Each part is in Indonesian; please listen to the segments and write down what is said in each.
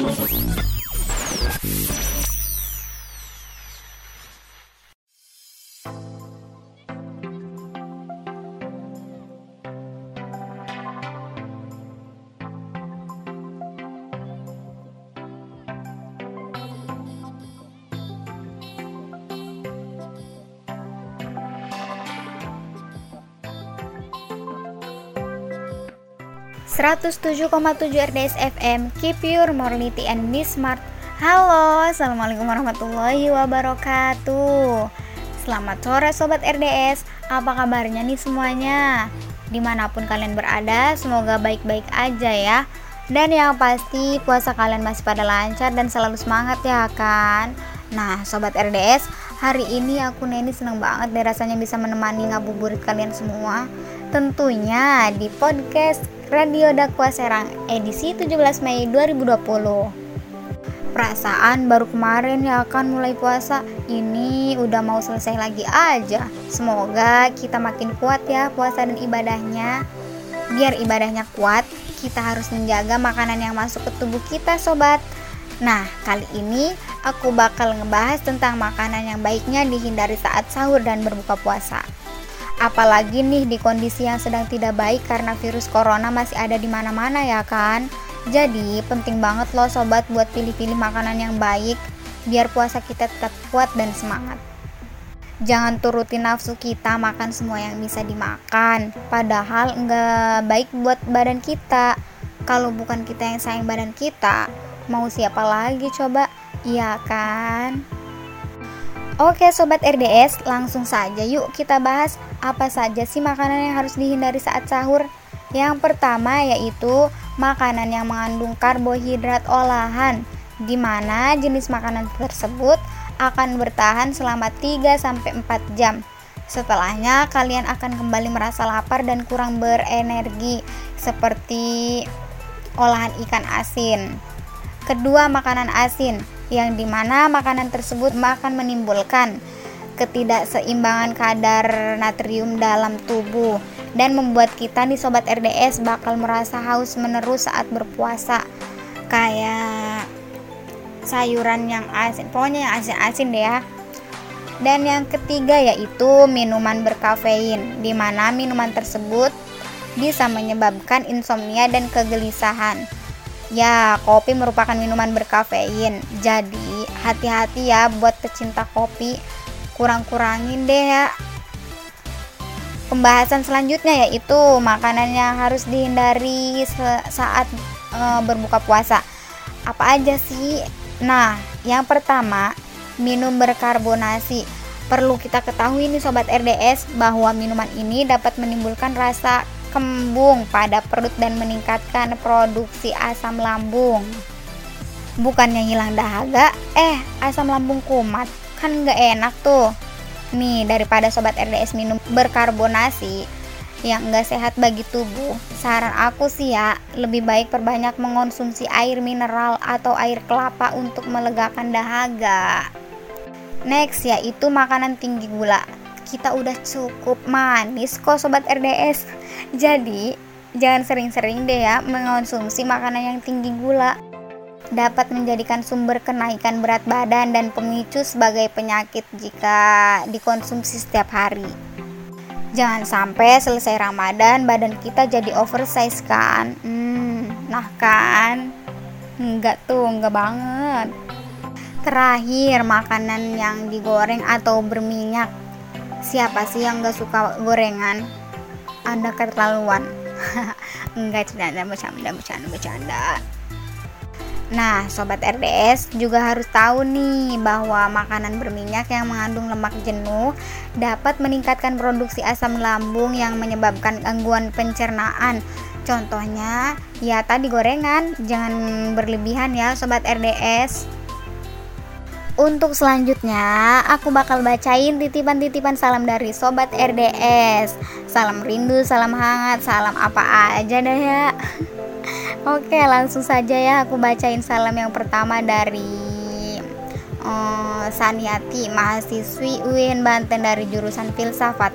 ハハハハ!107,7 RDS FM Keep your morality and be smart. Halo, Assalamualaikum warahmatullahi wabarakatuh. Selamat sore Sobat RDS Apa kabarnya nih semuanya? Di mana pun kalian berada, semoga baik-baik aja ya. Dan yang pasti puasa kalian masih pada lancar dan selalu semangat ya kan? Nah, Sobat RDS, hari ini aku Neni seneng banget deh rasanya bisa menemani ngabuburit kalian semua. Tentunya di podcast Radio Dakwa Serang edisi 17 Mei 2020 Perasaan baru kemarin ya akan mulai puasa Ini udah mau selesai lagi aja. Semoga kita makin kuat ya puasa dan ibadahnya. Biar ibadahnya kuat Kita harus menjaga makanan yang masuk ke tubuh kita sobat. Nah kali ini aku bakal ngebahas tentang makanan yang baiknya dihindari saat sahur dan berbuka puasa Apalagi nih di kondisi yang sedang tidak baik karena virus corona masih ada di mana-mana ya kan. Jadi penting banget loh sobat buat pilih-pilih makanan yang baik biar puasa kita tetap kuat dan semangat. Jangan turutin nafsu kita makan semua yang bisa dimakan, padahal nggak baik buat badan kita. Kalau bukan kita yang sayang badan kita, mau siapa lagi coba? Iya kan? Oke sobat RDS, langsung saja yuk kita bahas apa saja sih makanan yang harus dihindari saat sahur. Yang pertama yaitu makanan yang mengandung karbohidrat olahan, di mana jenis makanan tersebut akan bertahan selama 3-4 jam. Setelahnya kalian akan kembali merasa lapar dan kurang berenergi seperti olahan ikan asin. Kedua, makanan asin yang di mana makanan tersebut akan menimbulkan ketidakseimbangan kadar natrium dalam tubuh dan membuat kita nih sobat RDS bakal merasa haus menerus saat berpuasa kayak sayuran yang asin pokoknya yang asin-asin deh ya dan yang ketiga yaitu minuman berkafein di mana minuman tersebut bisa menyebabkan insomnia dan kegelisahan Ya, kopi merupakan minuman berkafein. Jadi, hati-hati ya buat pecinta kopi. Kurang-kurangin deh ya. Pembahasan selanjutnya yaitu makanan yang harus dihindari saat e, berbuka puasa. Apa aja sih? Nah, yang pertama, minum berkarbonasi. Perlu kita ketahui nih sobat RDS bahwa minuman ini dapat menimbulkan rasa kembung pada perut dan meningkatkan produksi asam lambung. Bukannya hilang dahaga, eh asam lambung kumat kan nggak enak tuh. Nih daripada sobat RDS minum berkarbonasi yang nggak sehat bagi tubuh, saran aku sih ya lebih baik perbanyak mengonsumsi air mineral atau air kelapa untuk melegakan dahaga. Next yaitu makanan tinggi gula kita udah cukup manis kok sobat RDS jadi jangan sering-sering deh ya mengonsumsi makanan yang tinggi gula dapat menjadikan sumber kenaikan berat badan dan pemicu sebagai penyakit jika dikonsumsi setiap hari. Jangan sampai selesai Ramadan badan kita jadi oversize kan? Hmm, nah kan? Enggak tuh enggak banget. Terakhir makanan yang digoreng atau berminyak. Siapa sih yang gak suka gorengan? Anda keterlaluan. Enggak bercanda bercanda bercanda bercanda Nah, sobat RDS juga harus tahu nih bahwa makanan berminyak yang mengandung lemak jenuh dapat meningkatkan produksi asam lambung yang menyebabkan gangguan pencernaan. Contohnya, ya tadi gorengan, jangan berlebihan ya sobat RDS. Untuk selanjutnya, aku bakal bacain titipan-titipan salam dari Sobat RDS Salam rindu, salam hangat, salam apa aja deh ya Oke langsung saja ya aku bacain salam yang pertama dari uh, Saniati Mahasiswi UIN Banten dari jurusan filsafat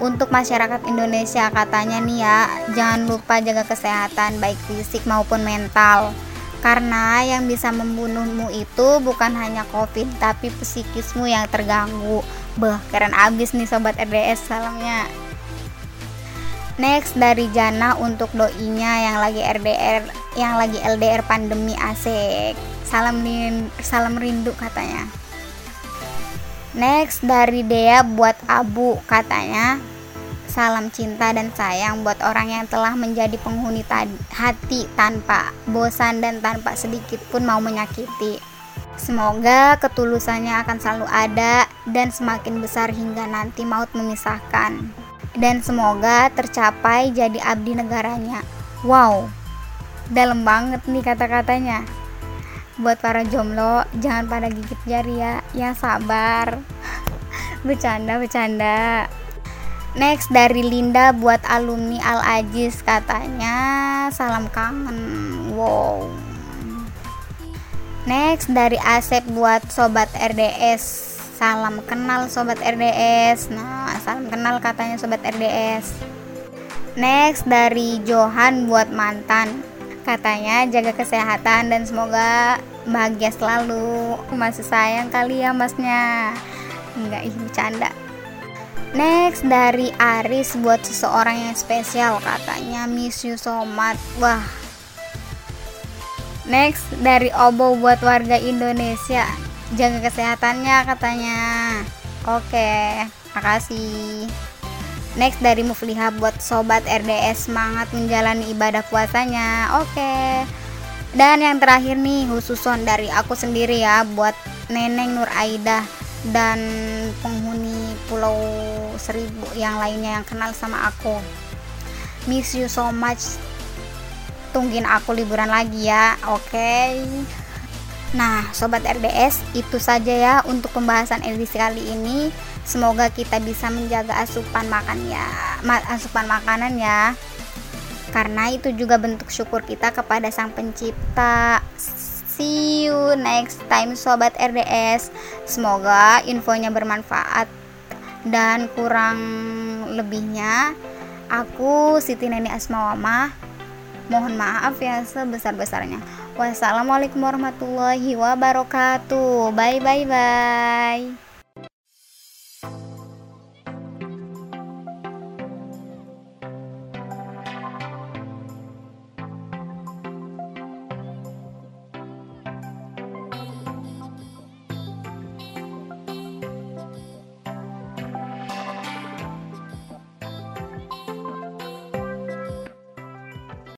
untuk masyarakat Indonesia katanya nih ya jangan lupa jaga kesehatan baik fisik maupun mental Karena yang bisa membunuhmu itu bukan hanya covid tapi psikismu yang terganggu. Beh, keren abis nih sobat RDS salamnya. Next dari Jana untuk doinya yang lagi RDR, yang lagi LDR pandemi asik. Salam rindu, salam rindu katanya. Next dari Dea buat Abu katanya Salam cinta dan sayang buat orang yang telah menjadi penghuni hati tanpa bosan dan tanpa sedikit pun mau menyakiti. Semoga ketulusannya akan selalu ada dan semakin besar hingga nanti maut memisahkan. Dan semoga tercapai jadi abdi negaranya. Wow, dalam banget nih kata-katanya. Buat para jomblo, jangan pada gigit jari ya, yang sabar. bercanda, bercanda. Next dari Linda buat alumni Al Ajiz katanya salam kangen. Wow. Next dari Asep buat sobat RDS. Salam kenal sobat RDS. Nah, salam kenal katanya sobat RDS. Next dari Johan buat mantan. Katanya jaga kesehatan dan semoga bahagia selalu. Masih sayang kali ya masnya. Enggak, ih bercanda. Next dari Aris buat seseorang yang spesial katanya miss you so much. Wah. Next dari Obo buat warga Indonesia. Jaga kesehatannya katanya. Oke, makasih. Next dari Mufliha buat sobat RDS semangat menjalani ibadah puasanya. Oke. Dan yang terakhir nih khususon dari aku sendiri ya buat Neneng Nur Aidah dan penghuni Pulau Seribu yang lainnya yang kenal sama aku. Miss you so much. Tungguin aku liburan lagi ya, oke? Okay? Nah, sobat RDS, itu saja ya untuk pembahasan edisi kali ini. Semoga kita bisa menjaga asupan makan ya, asupan makanan ya. Karena itu juga bentuk syukur kita kepada Sang Pencipta. See you next time sobat RDS semoga infonya bermanfaat dan kurang lebihnya. Aku Siti Neni Asmawama mohon maaf ya sebesar-besarnya wassalamualaikum warahmatullahi wabarakatuh. Bye bye bye